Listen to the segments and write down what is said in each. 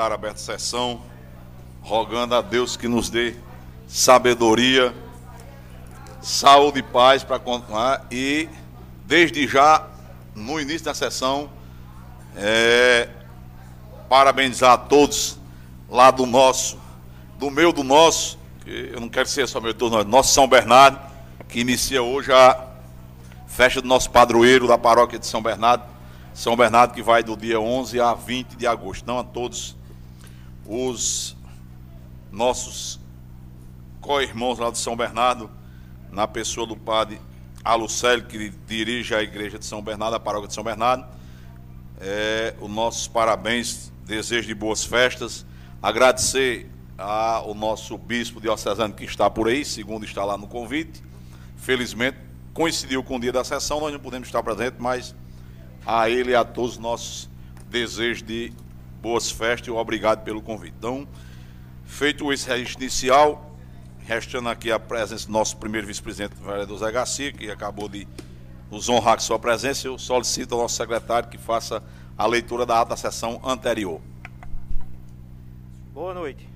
Para aberta sessão, rogando a Deus que nos dê sabedoria, saúde e paz para continuar e desde já no início da sessão é, parabenizar a todos lá do nosso, do meu do nosso, que eu não quero ser só meu turno, nosso São Bernardo, que inicia hoje a festa do nosso padroeiro da paróquia de São Bernardo, São Bernardo que vai do dia 11 a 20 de agosto. Não a todos os nossos co-irmãos lá de São Bernardo, na pessoa do padre Alucélio, que dirige a igreja de São Bernardo, a paróquia de São Bernardo. É, os nossos parabéns, desejo de boas festas. Agradecer ao nosso bispo diocesano que está por aí, segundo está lá no convite. Felizmente, coincidiu com o dia da sessão, nós não podemos estar presentes, mas a ele e a todos os nossos desejos de boas festas e obrigado pelo convite. Então, feito esse registro inicial, restando aqui a presença do nosso primeiro vice-presidente, vereador Zé Garcia, que acabou de nos honrar com sua presença, eu solicito ao nosso secretário que faça a leitura da ata sessão anterior. Boa noite.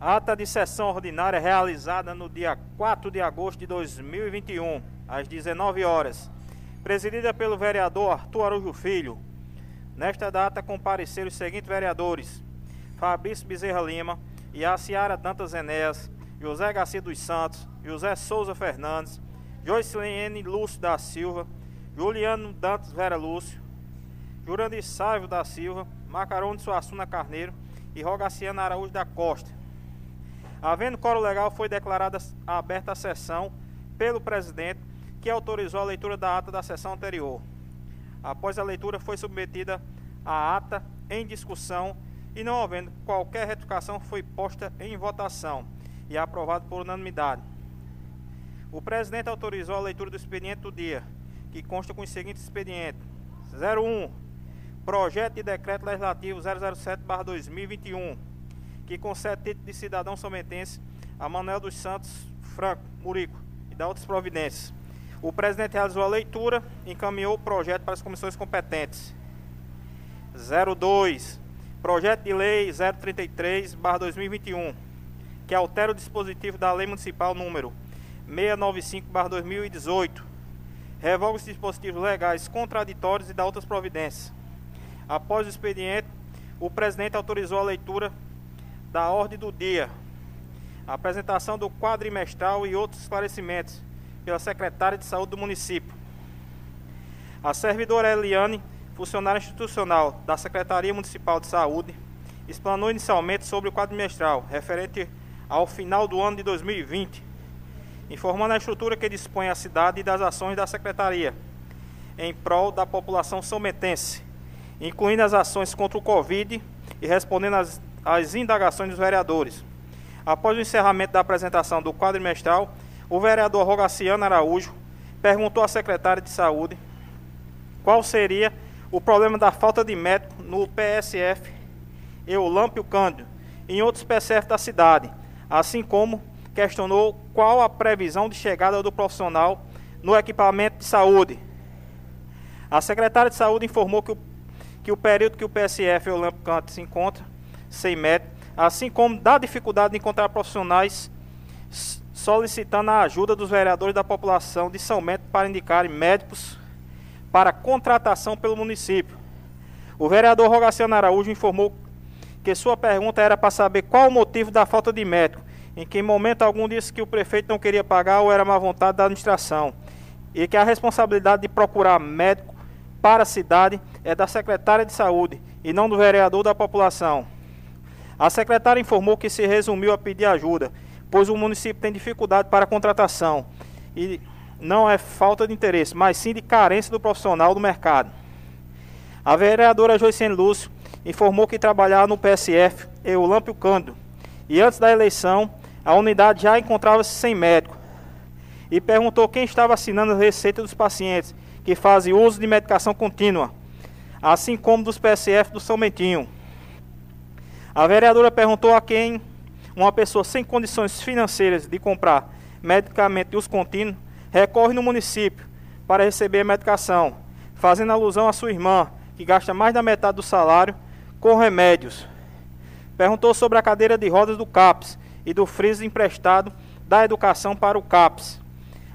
Ata de sessão ordinária realizada no dia 4 de agosto de 2021, às 19 horas presidida pelo vereador Arthur Araújo Filho. Nesta data compareceram os seguintes vereadores: Fabrício Bezerra Lima, Iaciara Dantas Enéas, José Garcia dos Santos, José Souza Fernandes, Joycelene Lúcio da Silva, Juliano Dantas Vera Lúcio, Jurandir Saivo da Silva, Macarão de Suassuna Carneiro e Rogaciana Araújo da Costa. Havendo coro legal, foi declarada aberta a sessão pelo presidente que autorizou a leitura da ata da sessão anterior. Após a leitura, foi submetida a ata em discussão e, não havendo qualquer retificação, foi posta em votação e aprovado por unanimidade. O presidente autorizou a leitura do expediente do dia, que consta com os seguintes expedientes: 01. Projeto de Decreto Legislativo 007-2021, que concede título de cidadão sometense a Manuel dos Santos Franco Murico e dá outras providências. O presidente realizou a leitura e encaminhou o projeto para as comissões competentes. 02. Projeto de Lei 033-2021, que altera o dispositivo da Lei Municipal número 695-2018. Revoga os dispositivos legais contraditórios e dá outras providências. Após o expediente, o presidente autorizou a leitura da ordem do dia, apresentação do quadrimestral e outros esclarecimentos pela secretária de saúde do município. A servidora Eliane, funcionária institucional da Secretaria Municipal de Saúde, explanou inicialmente sobre o quadrimestral referente ao final do ano de 2020, informando a estrutura que dispõe a cidade e das ações da Secretaria em prol da população sometense, incluindo as ações contra o Covid e respondendo às, indagações dos vereadores. Após o encerramento da apresentação do quadrimestral, o vereador Rogaciano Araújo perguntou à secretária de Saúde qual seria o problema da falta de médico no PSF Eulâmpio Cândido e em outros PSF da cidade, assim como questionou qual a previsão de chegada do profissional no equipamento de saúde. A secretária de Saúde informou que o, que o período que o PSF Eulâmpio Cândido se encontra sem médico, assim como da dificuldade de encontrar profissionais solicitando a ajuda dos vereadores da população de São Bento para indicarem médicos para contratação pelo município. O vereador Rogaciano Araújo informou que sua pergunta era para saber qual o motivo da falta de médico, em que momento algum disse que o prefeito não queria pagar ou era má vontade da administração, e que a responsabilidade de procurar médico para a cidade é da secretária de saúde e não do vereador da população. A secretária informou que se resumiu a pedir ajuda pois o município tem dificuldade para a contratação e não é falta de interesse, mas sim de carência do profissional do mercado. A vereadora Joicene Lúcio informou que trabalhava no PSF Eulâmpio Cândido e antes da eleição a unidade já encontrava-se sem médico e perguntou quem estava assinando a receita dos pacientes que fazem uso de medicação contínua, assim como dos PSF do São Mentinho. A vereadora perguntou a quem uma pessoa sem condições financeiras de comprar medicamento de uso contínuo recorre no município para receber a medicação, fazendo alusão à sua irmã, que gasta mais da metade do salário com remédios. Perguntou sobre a cadeira de rodas do CAPS e do freezer emprestado da educação para o CAPS.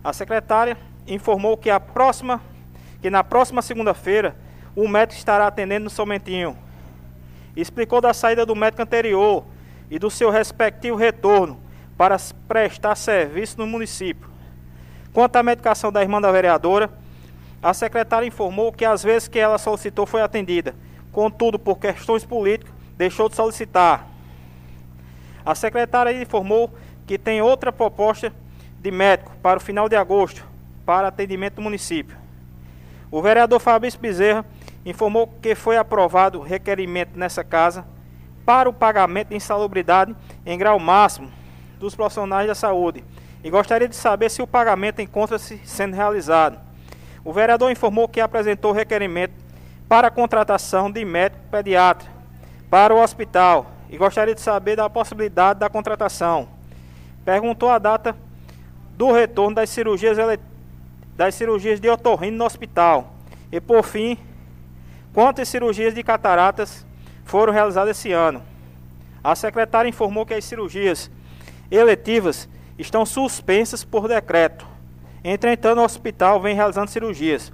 A secretária informou que, a próxima, que na próxima segunda-feira o médico estará atendendo no Somentinho. Explicou da saída do médico anterior e do seu respectivo retorno para prestar serviço no município. Quanto à medicação da irmã da vereadora, a secretária informou que as vezes que ela solicitou foi atendida, contudo, por questões políticas, deixou de solicitar. A secretária informou que tem outra proposta de médico para o final de agosto, para atendimento do município. O vereador Fabrício Bezerra informou que foi aprovado requerimento nessa casa para o pagamento de insalubridade em grau máximo dos profissionais da saúde e gostaria de saber se o pagamento encontra-se sendo realizado. O vereador informou que apresentou requerimento para a contratação de médico pediatra para o hospital e gostaria de saber da possibilidade da contratação. Perguntou a data do retorno das cirurgias, das cirurgias de otorrino no hospital. E por fim, quantas cirurgias de cataratas foram realizadas esse ano. A secretária informou que as cirurgias eletivas estão suspensas por decreto. Entretanto, o hospital vem realizando cirurgias.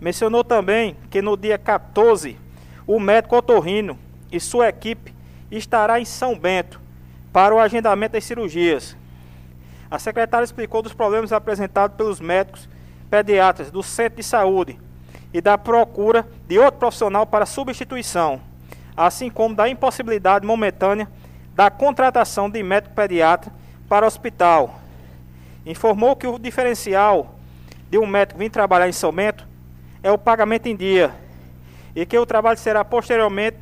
Mencionou também que no dia 14, o médico otorrino e sua equipe estará em São Bento para o agendamento das cirurgias. A secretária explicou dos problemas apresentados pelos médicos pediatras do centro de saúde e da procura de outro profissional para substituição, assim como da impossibilidade momentânea da contratação de médico pediatra para o hospital. Informou que o diferencial de um médico vir trabalhar em São Bento é o pagamento em dia e que o trabalho será posteriormente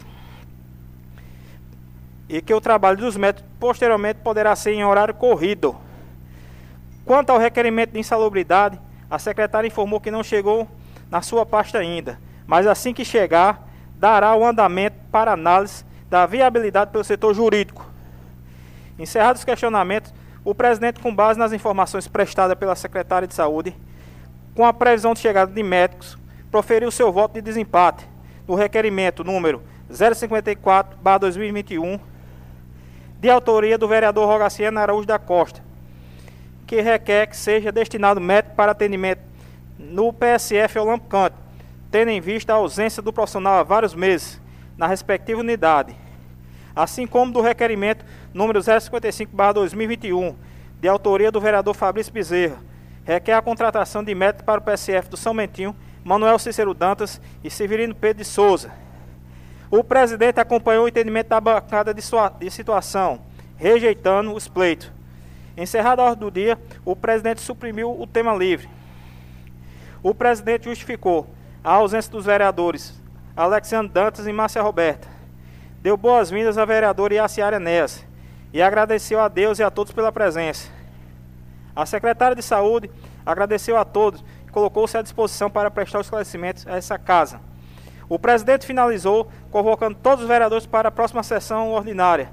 e que o trabalho dos médicos posteriormente poderá ser em horário corrido. Quanto ao requerimento de insalubridade, a secretária informou que não chegou na sua pasta ainda, mas assim que chegar, dará o andamento para análise da viabilidade pelo setor jurídico. Encerrados os questionamentos, o presidente, com base nas informações prestadas pela secretária de Saúde, com a previsão de chegada de médicos, proferiu seu voto de desempate no requerimento número 054-2021, de autoria do vereador Rogaciano Araújo da Costa, que requer que seja destinado médico para atendimento no PSF Olampo Canto, tendo em vista a ausência do profissional há vários meses na respectiva unidade, assim como do requerimento número 055/2021, de autoria do vereador Fabrício Bezerra, requer a contratação de médico para o PSF do São Mentinho, Manuel Cícero Dantas e Severino Pedro de Souza. O presidente acompanhou o entendimento da bancada de, sua, de situação, rejeitando os pleitos. Encerrada a ordem do dia, o presidente suprimiu o tema livre. O presidente justificou a ausência dos vereadores Alexandre Dantas e Márcia Roberta. Deu boas-vindas à vereadora Iaciara Enéas e agradeceu a Deus e a todos pela presença. A secretária de Saúde agradeceu a todos e colocou-se à disposição para prestar esclarecimentos a essa casa. O presidente finalizou convocando todos os vereadores para a próxima sessão ordinária,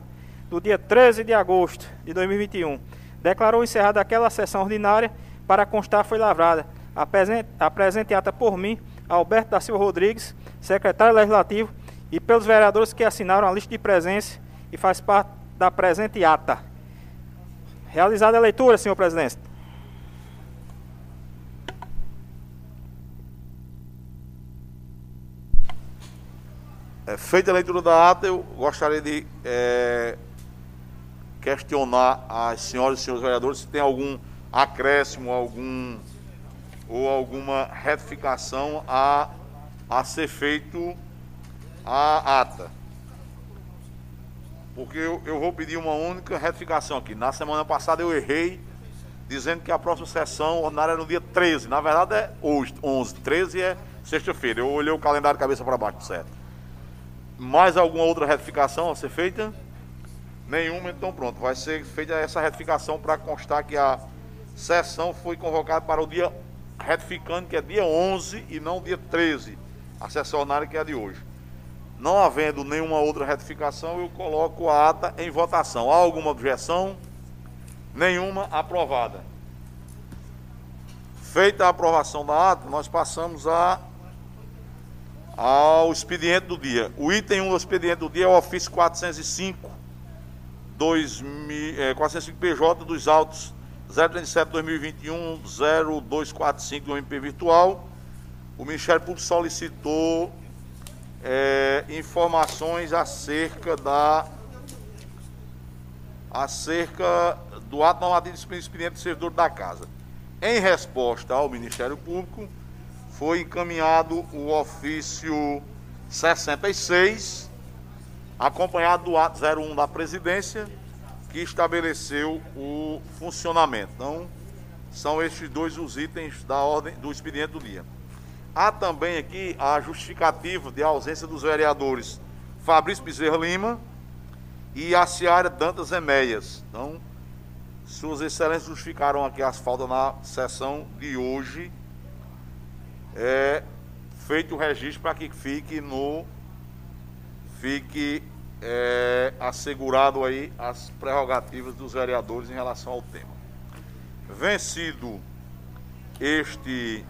do dia 13 de agosto de 2021 declarou encerrada aquela sessão ordinária para constar foi lavrada a presente, a presente ata por mim, Alberto da Silva Rodrigues, secretário legislativo, e pelos vereadores que assinaram a lista de presença e faz parte da presente ata. Realizada a leitura, senhor presidente. É, feita a leitura da ata, eu gostaria de é, questionar as senhoras e senhores vereadores se tem algum acréscimo, algum ou alguma retificação a, a ser feito a ata. Porque eu, eu vou pedir uma única retificação aqui. Na semana passada eu errei, dizendo que a próxima sessão ordinária é no dia 13. Na verdade é hoje, 11. 13 é sexta-feira. Eu olhei o calendário cabeça para baixo, certo? Mais alguma outra retificação a ser feita? Nenhuma, então pronto. Vai ser feita essa retificação para constar que a sessão foi convocada para o dia retificando, que é dia 11 e não dia 13, a sessão ordinária que é de hoje. Não havendo nenhuma outra retificação, eu coloco a ata em votação. Há alguma objeção? Nenhuma aprovada. Feita a aprovação da ata, nós passamos a, ao expediente do dia. O item 1 do expediente do dia é o ofício 405, 2000, é, 405 PJ dos autos 037 2021 0245 do MP Virtual. O Ministério Público solicitou é, informações acerca da acerca do ato normativo de expediente do servidor da casa. Em resposta ao Ministério Público, foi encaminhado o ofício 66, acompanhado do ato 01 da presidência, que estabeleceu o funcionamento. Então, são estes dois os itens da ordem do expediente do dia. Há também aqui a justificativa de ausência dos vereadores Fabrício Bezerra Lima e a Ciara Dantas Eméias. Então, suas excelências justificaram aqui as faltas na sessão de hoje. É feito o registro para que fique no fique é, assegurado aí as prerrogativas dos vereadores em relação ao tema. Vencido este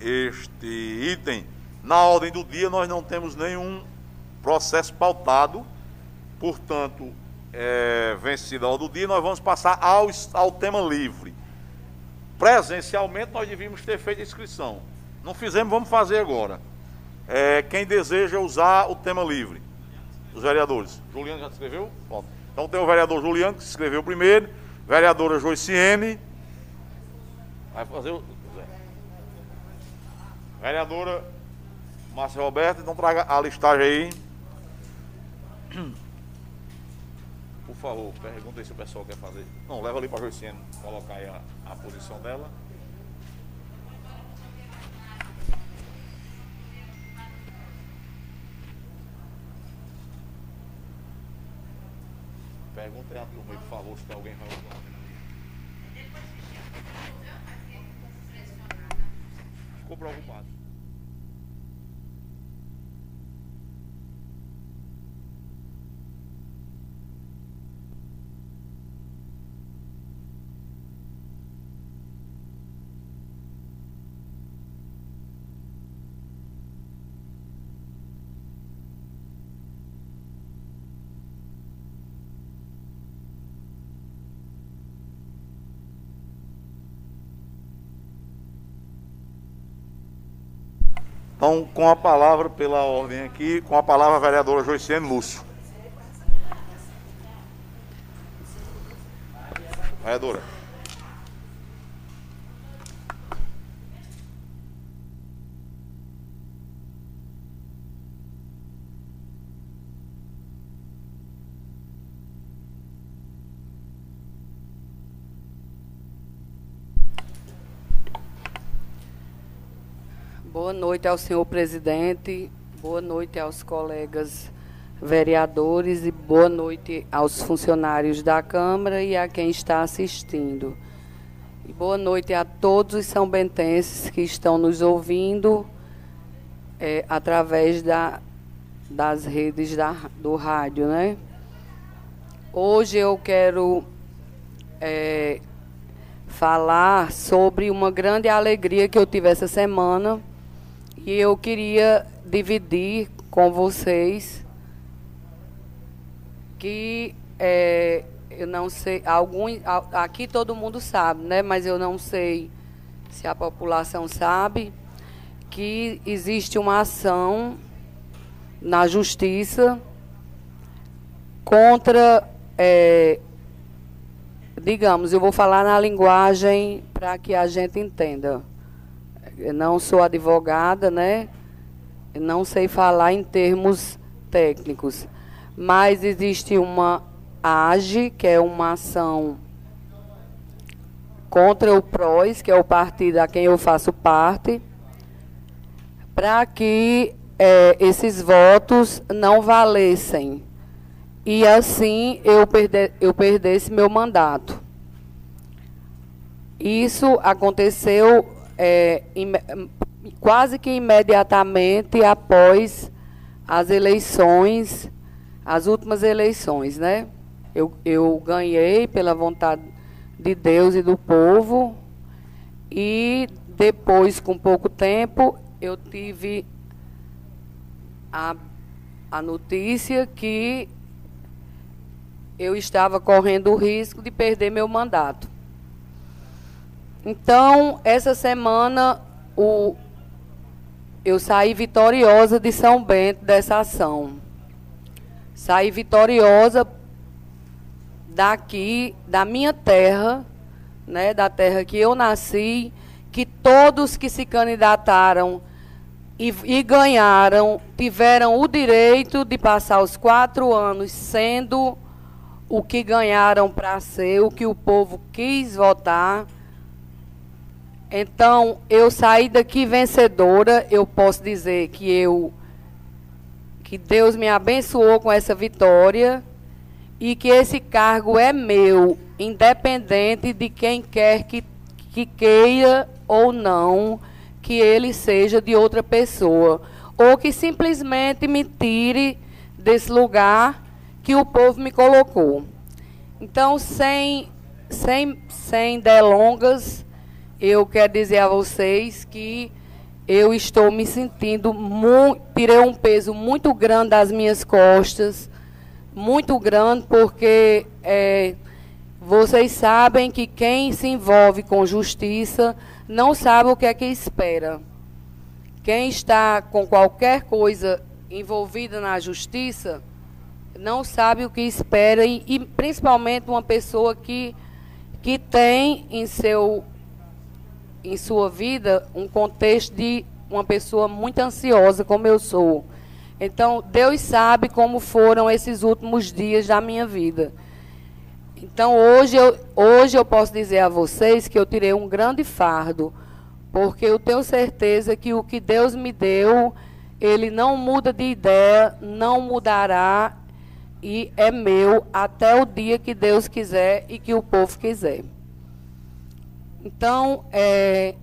este item, na ordem do dia nós não temos nenhum processo pautado, portanto, é, vencido a ordem do dia, nós vamos passar ao, ao tema livre. Presencialmente nós devíamos ter feito a inscrição. Não fizemos, vamos fazer agora. É, quem deseja usar o tema livre? Os vereadores. Juliano já escreveu? Pronto. Então tem o vereador Juliano que se escreveu primeiro, vereadora Joiciene. Vai fazer o. Vereadora Márcia Roberta, então traga a listagem aí. Por favor, pergunta aí se o pessoal quer fazer. Não, leva ali para a Joiciene colocar aí a, a posição dela. Pergunta aí a turma aí, por favor, se tem alguém vai Ficou preocupado. Então, com a palavra, pela ordem aqui, com a palavra a vereadora Joiciane Lúcio. Vereadora. Boa noite ao senhor presidente, boa noite aos colegas vereadores e boa noite aos funcionários da Câmara e a quem está assistindo. E boa noite a todos os são bentenses que estão nos ouvindo é, através da, das redes da, do rádio, né? Hoje eu quero é, falar sobre uma grande alegria que eu tive essa semana e eu queria dividir com vocês que é, eu não sei, algum, aqui todo mundo sabe, né? Mas eu não sei se a população sabe que existe uma ação na justiça contra, é, digamos, eu vou falar na linguagem para que a gente entenda. Não sou advogada, né? Não sei falar em termos técnicos, mas existe uma AGE, que é uma ação contra o PROS, que é o partido a quem eu faço parte, para que é, esses votos não valessem e assim eu, perde, eu perdesse meu mandato. Isso aconteceu é, quase que imediatamente após as eleições, as últimas eleições, né? Eu, eu ganhei pela vontade de Deus e do povo e depois, com pouco tempo, eu tive a, a notícia que eu estava correndo o risco de perder meu mandato. Então, essa semana, o, eu saí vitoriosa de São Bento dessa ação. Saí vitoriosa daqui, da minha terra, né, da terra que eu nasci, que todos que se candidataram e, e ganharam tiveram o direito de passar os quatro anos sendo o que ganharam para ser, o que o povo quis votar. Então, eu saí daqui vencedora, eu posso dizer que eu que Deus me abençoou com essa vitória e que esse cargo é meu, independente de quem quer que, que queira ou não que ele seja de outra pessoa, ou que simplesmente me tire desse lugar que o povo me colocou. Então, sem, sem, sem delongas, eu quero dizer a vocês que eu estou me sentindo muito, tirei um peso muito grande das minhas costas, muito grande, porque é, vocês sabem que quem se envolve com justiça não sabe o que é que espera. Quem está com qualquer coisa envolvida na justiça não sabe o que espera e, e principalmente uma pessoa que, que tem em seu em sua vida um contexto de uma pessoa muito ansiosa como eu sou. Então, Deus sabe como foram esses últimos dias da minha vida. Então, hoje eu, hoje eu posso dizer a vocês que eu tirei um grande fardo, porque eu tenho certeza que o que Deus me deu, ele não muda de ideia, não mudará e é meu até o dia que Deus quiser e que o povo quiser. Então, é,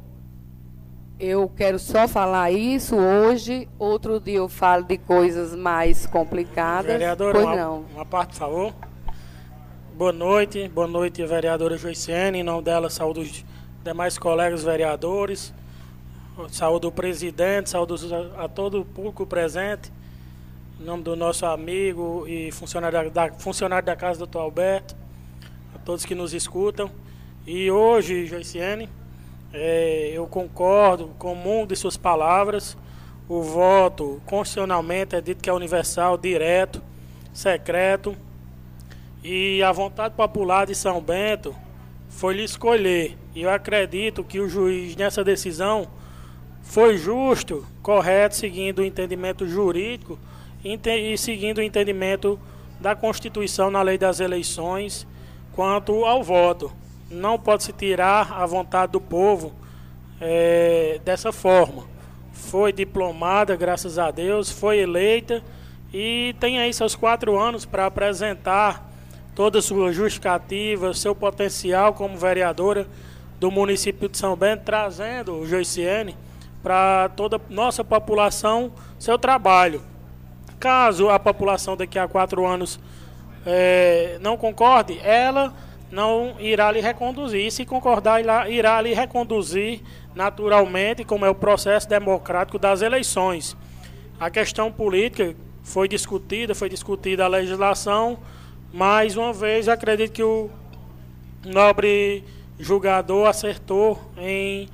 eu quero só falar isso hoje. Outro dia eu falo de coisas mais complicadas. Vereadora, pois uma, não. uma parte, por favor. Boa noite, boa noite, vereadora Joiciene. Em nome dela, saúde os demais colegas vereadores, saúde o presidente, saúde a todo o público presente. Em nome do nosso amigo e funcionário da, funcionário da Casa do Dr. Alberto, a todos que nos escutam. E hoje, Joiciene, é, eu concordo com muitas de suas palavras. O voto, constitucionalmente, é dito que é universal, direto, secreto. E a vontade popular de São Bento foi lhe escolher. E eu acredito que o juiz, nessa decisão, foi justo, correto, seguindo o entendimento jurídico e seguindo o entendimento da Constituição na lei das eleições quanto ao voto. Não pode se tirar a vontade do povo é, dessa forma. Foi diplomada, graças a Deus, foi eleita e tem aí seus quatro anos para apresentar toda a sua justificativa, seu potencial como vereadora do município de São Bento, trazendo o Joiciene para toda a nossa população seu trabalho. Caso a população daqui a quatro anos é, não concorde, ela não irá lhe reconduzir. E se concordar, irá lhe reconduzir naturalmente, como é o processo democrático das eleições. A questão política foi discutida, foi discutida a legislação. Mais uma vez, acredito que o nobre julgador acertou em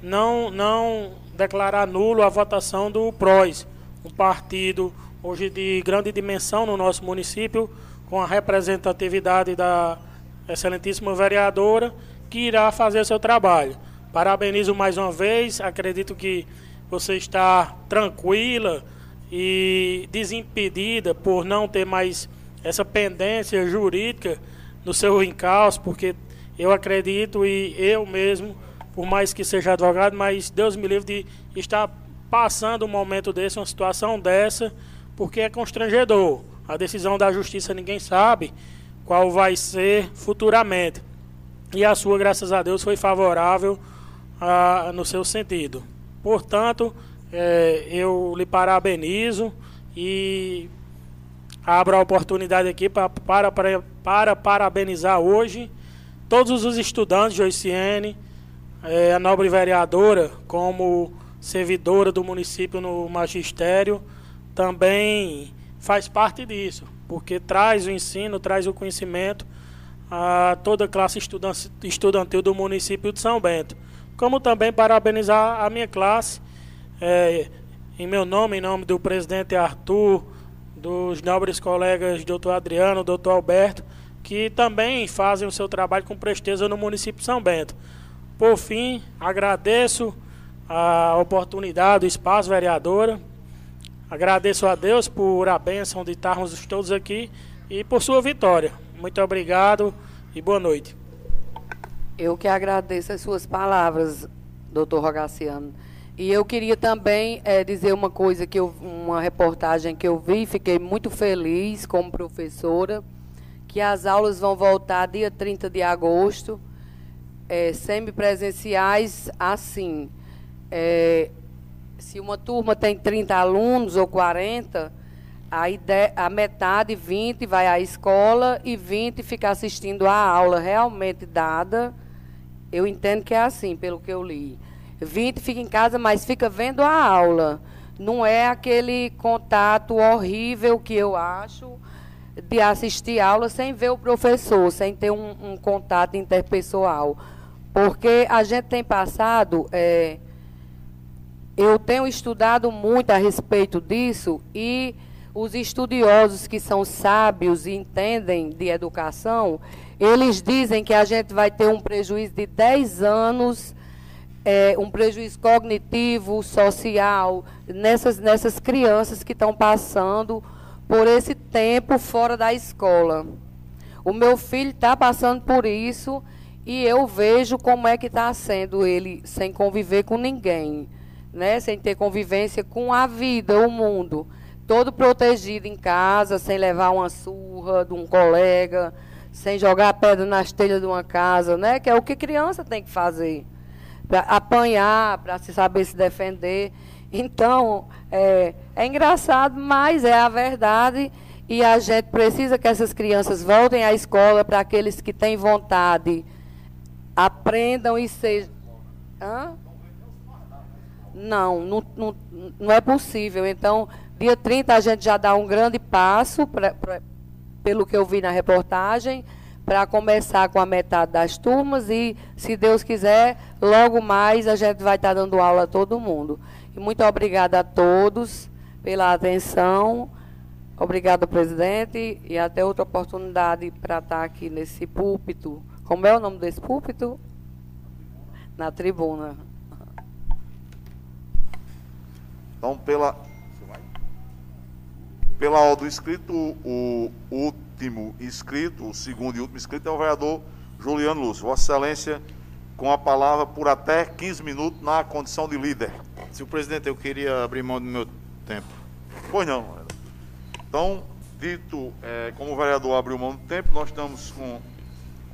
não, não declarar nulo a votação do PROS um partido hoje de grande dimensão no nosso município, com a representatividade da excelentíssima vereadora, que irá fazer seu trabalho. Parabenizo mais uma vez, acredito que você está tranquila e desimpedida por não ter mais essa pendência jurídica no seu encalço, porque eu acredito e eu mesmo, por mais que seja advogado, mas Deus me livre de estar passando um momento desse, uma situação dessa, porque é constrangedor. A decisão da justiça ninguém sabe qual vai ser futuramente. E a sua, graças a Deus, foi favorável a, no seu sentido. Portanto, é, eu lhe parabenizo e abro a oportunidade aqui pra, para, para, para parabenizar hoje todos os estudantes de Oiciene, é, a nobre vereadora, como servidora do município no magistério, também faz parte disso, porque traz o ensino, traz o conhecimento a toda a classe estudantil do município de São Bento. Como também parabenizar a minha classe, é, em meu nome, em nome do presidente Arthur, dos nobres colegas doutor Adriano, doutor Alberto, que também fazem o seu trabalho com presteza no município de São Bento. Por fim, agradeço a oportunidade, o espaço, vereadora. Agradeço a Deus por a bênção de estarmos todos aqui e por sua vitória. Muito obrigado e boa noite. Eu que agradeço as suas palavras, doutor Rogaciano. E eu queria também é, dizer uma coisa, que eu, uma reportagem que eu vi, fiquei muito feliz como professora, que as aulas vão voltar dia 30 de agosto, é, semipresenciais, assim. É, se uma turma tem 30 alunos ou 40, a, ideia, a metade, 20, vai à escola e 20 fica assistindo à aula realmente dada. Eu entendo que é assim, pelo que eu li. 20 fica em casa, mas fica vendo a aula. Não é aquele contato horrível que eu acho de assistir aula sem ver o professor, sem ter um, um contato interpessoal. Porque a gente tem passado, é, eu tenho estudado muito a respeito disso e os estudiosos que são sábios e entendem de educação, eles dizem que a gente vai ter um prejuízo de 10 anos é, um prejuízo cognitivo, social, nessas, nessas crianças que estão passando por esse tempo fora da escola. O meu filho está passando por isso e eu vejo como é que está sendo ele sem conviver com ninguém, né? sem ter convivência com a vida, o mundo. Todo protegido em casa, sem levar uma surra de um colega, sem jogar pedra nas telhas de uma casa, né? que é o que criança tem que fazer para apanhar, para se saber se defender. Então, é, é engraçado, mas é a verdade. E a gente precisa que essas crianças voltem à escola para aqueles que têm vontade, aprendam e sejam. Hã? Não, não, não, não é possível. Então, dia 30 a gente já dá um grande passo, pra, pra, pelo que eu vi na reportagem para começar com a metade das turmas e, se Deus quiser, logo mais a gente vai estar tá dando aula a todo mundo. E muito obrigada a todos pela atenção. Obrigada, presidente, e até outra oportunidade para estar tá aqui nesse púlpito. Como é o nome desse púlpito? Na tribuna. Então, pela, pela ordem do escrito, o, o último inscrito, o segundo e último inscrito é o vereador Juliano Lúcio. Vossa Excelência, com a palavra por até 15 minutos na condição de líder. Senhor presidente, eu queria abrir mão do meu tempo. Pois não. Então, dito, é, como o vereador abriu mão do tempo, nós estamos com.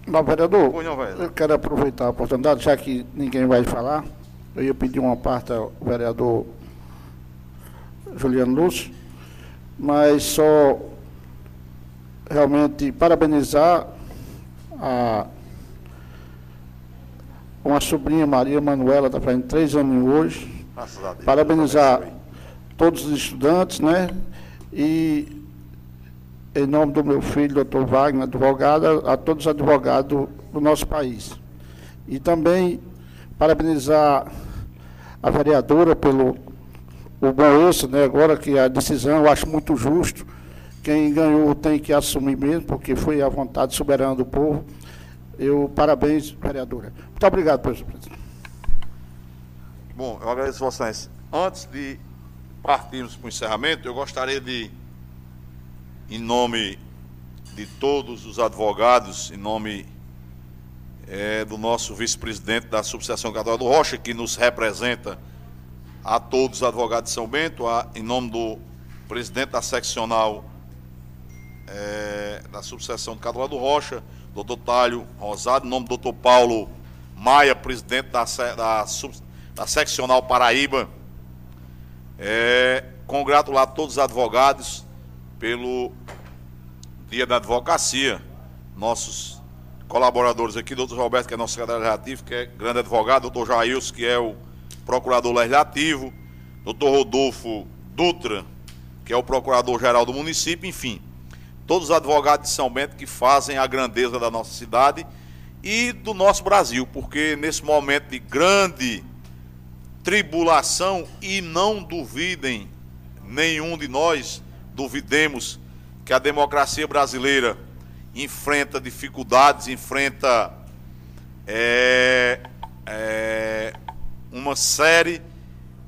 Não, vereador, pois não, vereador. eu quero aproveitar a oportunidade, já que ninguém vai falar, eu ia pedir uma parte ao vereador Juliano Lúcio, mas só realmente parabenizar a uma sobrinha Maria Manuela, está fazendo três anos hoje. Parabenizar todos os estudantes, né? E em nome do meu filho, doutor Wagner, advogado, a todos os advogados do nosso país. E também parabenizar a vereadora pelo o bom osso, né? Agora que a decisão eu acho muito justo quem ganhou tem que assumir mesmo, porque foi a vontade soberana do povo. Eu parabéns, vereadora. Muito obrigado, presidente. Bom, eu agradeço Vossa Excelência. Antes de partirmos para o encerramento, eu gostaria de, em nome de todos os advogados, em nome é, do nosso vice-presidente da Subseção Católica do Rocha, que nos representa a todos os advogados de São Bento, a, em nome do presidente da seccional é, da subseção do Cadoal do Rocha, doutor Talho Rosado, em nome do doutor Paulo Maia, presidente da, da, da seccional Paraíba. É, congratular todos os advogados pelo dia da advocacia, nossos colaboradores aqui, doutor Roberto, que é nosso secretário legislativo, que é grande advogado, doutor Jailson, que é o procurador legislativo, doutor Rodolfo Dutra, que é o procurador-geral do município, enfim, todos os advogados de São Bento que fazem a grandeza da nossa cidade e do nosso Brasil, porque nesse momento de grande tribulação, e não duvidem, nenhum de nós duvidemos que a democracia brasileira enfrenta dificuldades, enfrenta é, é, uma série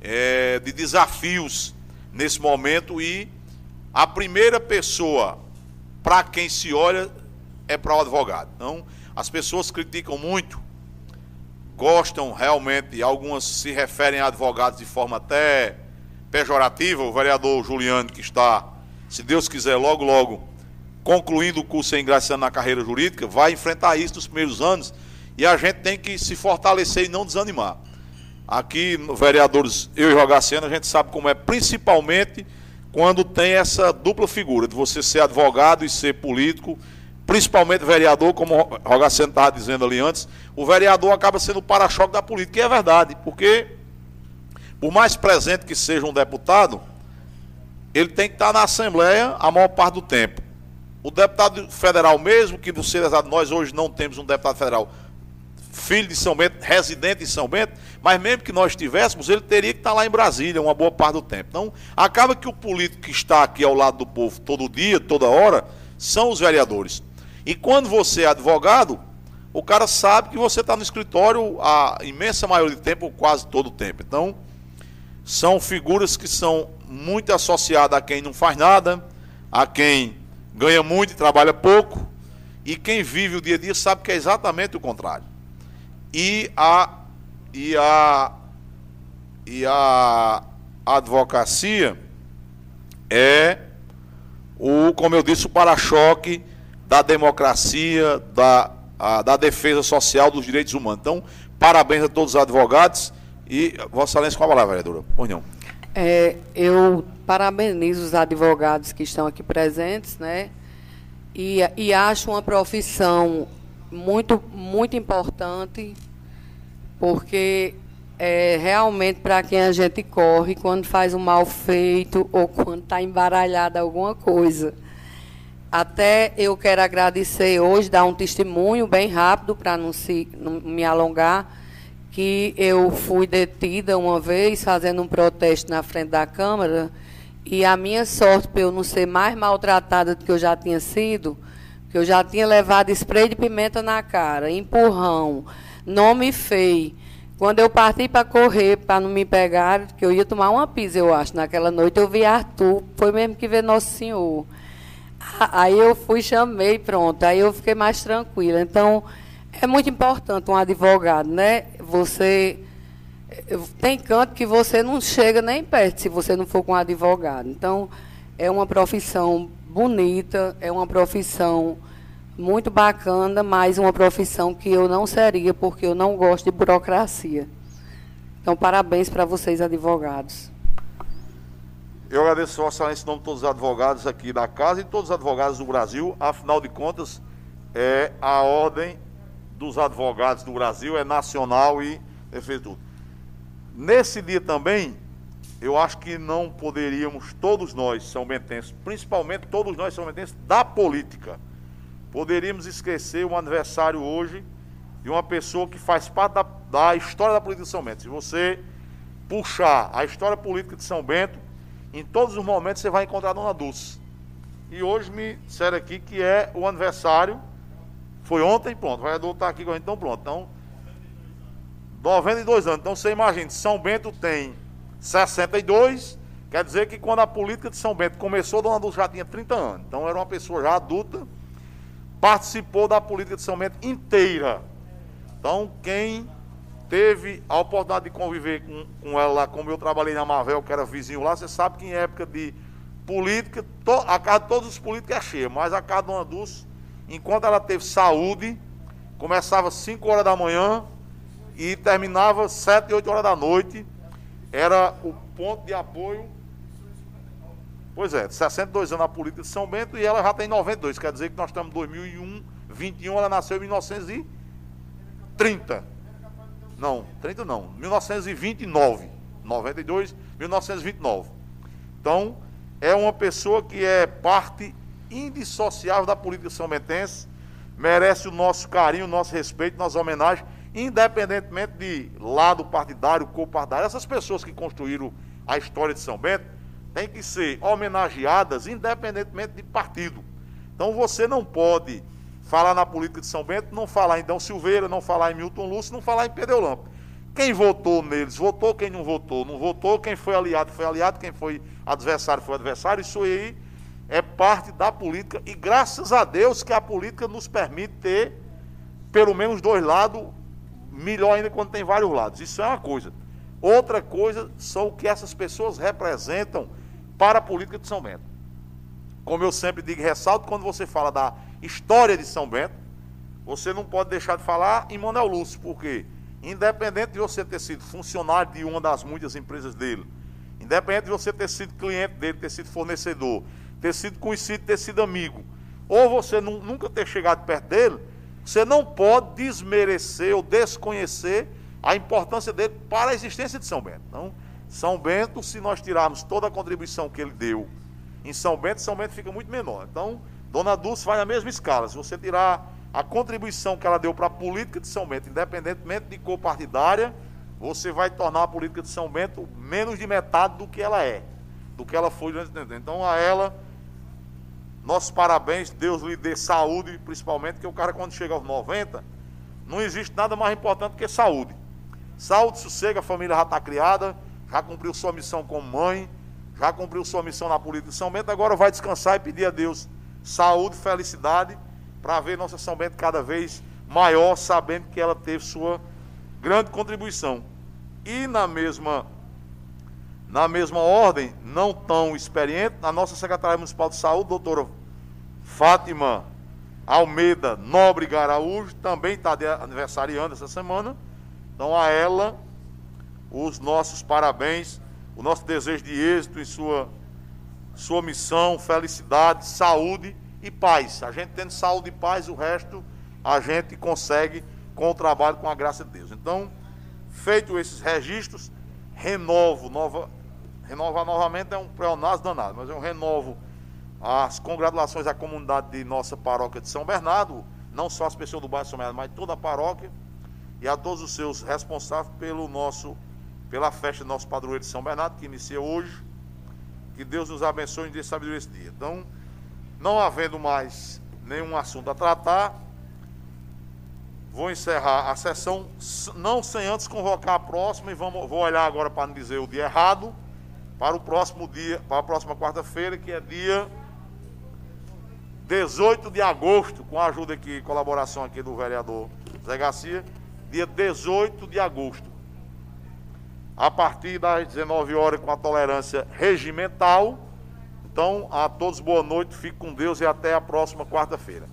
é, de desafios nesse momento e a primeira pessoa para quem se olha é para o advogado. Então, as pessoas criticam muito, gostam realmente, algumas se referem a advogados de forma até pejorativa. O vereador Juliano, que está, se Deus quiser, logo, logo concluindo o curso e ingressando na carreira jurídica, vai enfrentar isso nos primeiros anos e a gente tem que se fortalecer e não desanimar. Aqui, vereadores, eu e Rogacena, a gente sabe como é, principalmente quando tem essa dupla figura de você ser advogado e ser político, principalmente vereador, como o Rogacena estava dizendo ali antes, o vereador acaba sendo o para-choque da política, e é verdade, porque por mais presente que seja um deputado, ele tem que estar na Assembleia a maior parte do tempo. O deputado federal, mesmo que você nós hoje não temos um deputado federal filho de São Bento, residente em São Bento, mas mesmo que nós tivéssemos, ele teria que estar lá em Brasília uma boa parte do tempo. Então, acaba que o político que está aqui ao lado do povo todo dia, toda hora, são os vereadores. E quando você é advogado, o cara sabe que você está no escritório a imensa maioria do tempo, ou quase todo o tempo. Então, são figuras que são muito associadas a quem não faz nada, a quem ganha muito e trabalha pouco, e quem vive o dia a dia sabe que é exatamente o contrário. E a e a e a advocacia é o, como eu disse, o para-choque da democracia, da, a, da defesa social dos direitos humanos. Então, parabéns a todos os advogados e Vossa Excelência com a palavra, vereadora. Pois. É, eu parabenizo os advogados que estão aqui presentes, né? E, e acho uma profissão muito, muito importante, porque é realmente para quem a gente corre quando faz um mal feito ou quando está embaralhada alguma coisa. Até eu quero agradecer hoje, dar um testemunho bem rápido para não, se, não me alongar que eu fui detida uma vez fazendo um protesto na frente da Câmara e a minha sorte para eu não ser mais maltratada do que eu já tinha sido, que eu já tinha levado spray de pimenta na cara, empurrão, nome feio. Quando eu parti para correr, para não me pegar, que eu ia tomar uma pizza, eu acho, naquela noite, eu vi Arthur, foi mesmo que ver Nosso Senhor. Aí eu fui, chamei, pronto, aí eu fiquei mais tranquila. Então, é muito importante um advogado, né? Você tem canto que você não chega nem perto se você não for com um advogado. Então, é uma profissão bonita, é uma profissão muito bacana, mas uma profissão que eu não seria porque eu não gosto de burocracia. Então, parabéns para vocês, advogados. Eu agradeço Vossa Excelência em nome de todos os advogados aqui da casa e todos os advogados do Brasil. Afinal de contas, é a ordem dos advogados do Brasil, é nacional e tudo. Nesse dia também, eu acho que não poderíamos, todos nós são bentenses, principalmente todos nós são bentenses da política, poderíamos esquecer um aniversário hoje de uma pessoa que faz parte da, da história da política de São Bento. Se você puxar a história política de São Bento, em todos os momentos você vai encontrar a Dona Dulce. E hoje me disseram aqui que é o aniversário foi ontem, pronto. O vereador está aqui com a gente, então pronto. Então, 92 anos. Então você imagina, São Bento tem 62, quer dizer que quando a política de São Bento começou, Dona Dulce já tinha 30 anos. Então era uma pessoa já adulta, participou da política de São Bento inteira. Então quem teve a oportunidade de conviver com, com ela lá, como eu trabalhei na Marvel, que era vizinho lá, você sabe que em época de política, to, a casa de todos os políticos é cheia, mas a casa de Dona Dulce enquanto ela teve saúde, começava às 5 horas da manhã e terminava 7, 8 horas da noite. Era o ponto de apoio. Pois é, 62 anos na política de São Bento e ela já tem 92. Quer dizer que nós estamos em 2001, 21, ela nasceu em 1930. Não, 30 não, 1929. 92, 1929. Então, é uma pessoa que é parte indissociável da política são bentense, merece o nosso carinho, o nosso respeito, nossa homenagem, independentemente de lado partidário, copartidário. Essas pessoas que construíram a história de São Bento têm que ser homenageadas independentemente de partido. Então você não pode falar na política de São Bento, não falar em Dão Silveira, não falar em Milton Lúcio, não falar em Pedro Quem votou neles, votou, quem não votou, não votou, quem foi aliado, foi aliado, quem foi adversário, foi adversário. Isso aí é parte da política e graças a Deus que a política nos permite ter pelo menos dois lados, melhor ainda quando tem vários lados. Isso é uma coisa. Outra coisa são o que essas pessoas representam para a política de São Bento. Como eu sempre digo, ressalto quando você fala da história de São Bento, você não pode deixar de falar em Manuel Lúcio, porque independente de você ter sido funcionário de uma das muitas empresas dele, independente de você ter sido cliente dele, ter sido fornecedor, ter sido conhecido, ter sido amigo, ou você nunca ter chegado perto dele, você não pode desmerecer ou desconhecer a importância dele para a existência de São Bento. Então, São Bento, se nós tirarmos toda a contribuição que ele deu em São Bento, São Bento fica muito menor. Então, Dona Dulce vai na mesma escala. Se você tirar a contribuição que ela deu para a política de São Bento, independentemente de cor partidária, você vai tornar a política de São Bento menos de metade do que ela é, do que ela foi durante o tempo. Então, a ela, nossos parabéns, Deus lhe dê saúde, principalmente, que o cara, quando chega aos 90, não existe nada mais importante que saúde. Saúde, sossego, a família já está criada, já cumpriu sua missão como mãe, já cumpriu sua missão na política de São Bento, agora vai descansar e pedir a Deus saúde, felicidade, para ver nossa São Bento cada vez maior, sabendo que ela teve sua grande contribuição. E na mesma na mesma ordem, não tão experiente, a nossa secretária municipal de saúde, doutora Fátima Almeida Nobre Garaújo, também está aniversariando essa semana. Então a ela os nossos parabéns, o nosso desejo de êxito em sua sua missão, felicidade, saúde e paz. A gente tendo saúde e paz, o resto a gente consegue com o trabalho, com a graça de Deus. Então, feito esses registros, renovo, nova, renovar novamente é um pleonasmo danado, mas eu renovo as congratulações à comunidade de nossa paróquia de São Bernardo, não só as pessoas do bairro São Bernardo, mas toda a paróquia, e a todos os seus responsáveis pelo nosso, pela festa do nosso padroeiro de São Bernardo, que inicia hoje, que Deus nos abençoe e dê sabedoria esse dia. Então, não havendo mais nenhum assunto a tratar, vou encerrar a sessão, não sem antes convocar a próxima, e vamos, vou olhar agora para não dizer o dia errado, para o próximo dia, para a próxima quarta-feira, que é dia 18 de agosto, com a ajuda aqui, colaboração aqui do vereador Zé Garcia, dia 18 de agosto a partir das 19 horas com a tolerância regimental. Então, a todos boa noite, fique com Deus e até a próxima quarta-feira.